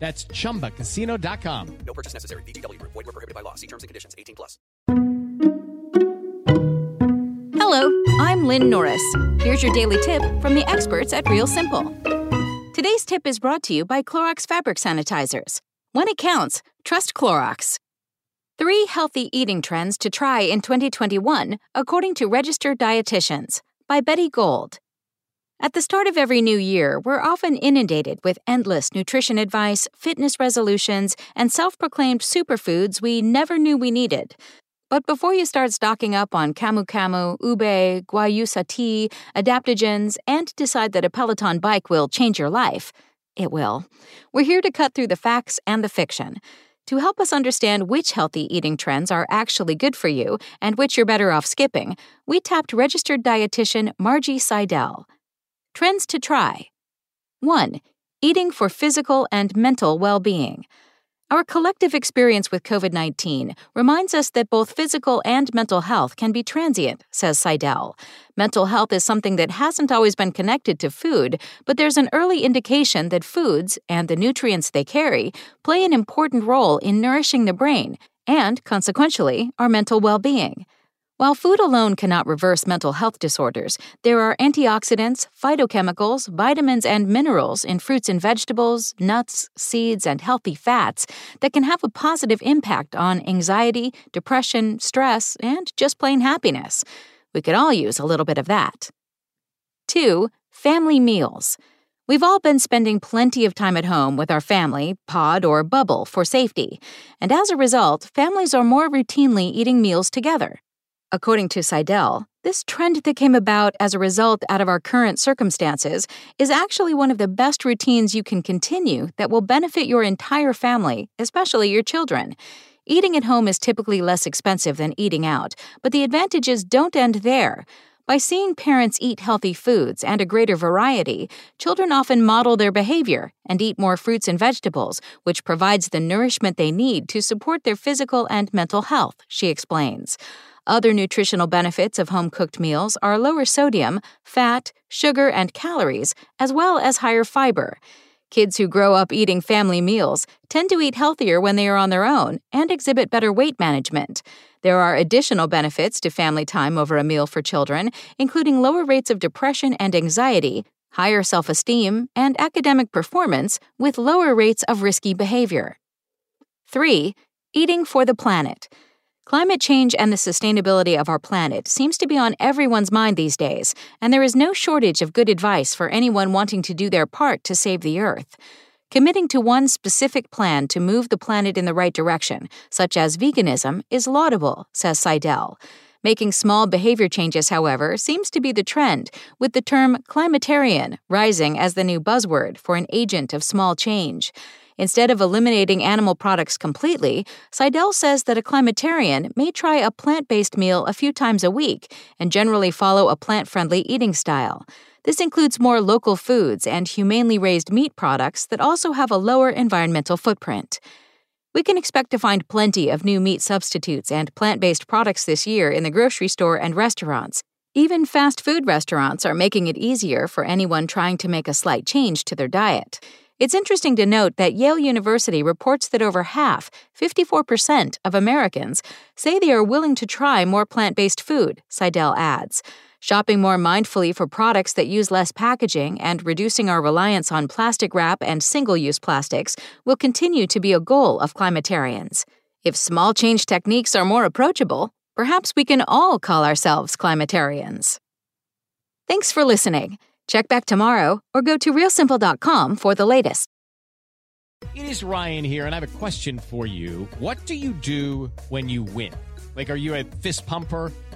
That's chumbacasino.com. No purchase necessary. VGW Group. Void were prohibited by law. See terms and conditions. 18 plus. Hello, I'm Lynn Norris. Here's your daily tip from the experts at Real Simple. Today's tip is brought to you by Clorox Fabric Sanitizers. When it counts, trust Clorox. Three healthy eating trends to try in 2021, according to registered dietitians, by Betty Gold. At the start of every new year, we're often inundated with endless nutrition advice, fitness resolutions, and self proclaimed superfoods we never knew we needed. But before you start stocking up on Camu Camu, Ube, Guayusa tea, adaptogens, and decide that a Peloton bike will change your life, it will. We're here to cut through the facts and the fiction. To help us understand which healthy eating trends are actually good for you and which you're better off skipping, we tapped registered dietitian Margie Saidel. Trends to try 1. Eating for physical and mental well being. Our collective experience with COVID 19 reminds us that both physical and mental health can be transient, says Saidel. Mental health is something that hasn't always been connected to food, but there's an early indication that foods and the nutrients they carry play an important role in nourishing the brain and, consequentially, our mental well being. While food alone cannot reverse mental health disorders, there are antioxidants, phytochemicals, vitamins, and minerals in fruits and vegetables, nuts, seeds, and healthy fats that can have a positive impact on anxiety, depression, stress, and just plain happiness. We could all use a little bit of that. 2. Family meals. We've all been spending plenty of time at home with our family, pod, or bubble for safety, and as a result, families are more routinely eating meals together. According to Saidel, this trend that came about as a result out of our current circumstances is actually one of the best routines you can continue that will benefit your entire family, especially your children. Eating at home is typically less expensive than eating out, but the advantages don't end there. By seeing parents eat healthy foods and a greater variety, children often model their behavior and eat more fruits and vegetables, which provides the nourishment they need to support their physical and mental health, she explains. Other nutritional benefits of home cooked meals are lower sodium, fat, sugar, and calories, as well as higher fiber. Kids who grow up eating family meals tend to eat healthier when they are on their own and exhibit better weight management. There are additional benefits to family time over a meal for children, including lower rates of depression and anxiety, higher self esteem, and academic performance with lower rates of risky behavior. 3. Eating for the planet. Climate change and the sustainability of our planet seems to be on everyone's mind these days, and there is no shortage of good advice for anyone wanting to do their part to save the Earth. Committing to one specific plan to move the planet in the right direction, such as veganism, is laudable, says Saidel. Making small behavior changes, however, seems to be the trend, with the term climatarian rising as the new buzzword for an agent of small change. Instead of eliminating animal products completely, Saidel says that a climatarian may try a plant based meal a few times a week and generally follow a plant friendly eating style. This includes more local foods and humanely raised meat products that also have a lower environmental footprint. We can expect to find plenty of new meat substitutes and plant based products this year in the grocery store and restaurants. Even fast food restaurants are making it easier for anyone trying to make a slight change to their diet. It's interesting to note that Yale University reports that over half, 54%, of Americans say they are willing to try more plant based food, Saidel adds. Shopping more mindfully for products that use less packaging and reducing our reliance on plastic wrap and single use plastics will continue to be a goal of climatarians. If small change techniques are more approachable, perhaps we can all call ourselves climatarians. Thanks for listening. Check back tomorrow or go to realsimple.com for the latest. It is Ryan here, and I have a question for you. What do you do when you win? Like, are you a fist pumper?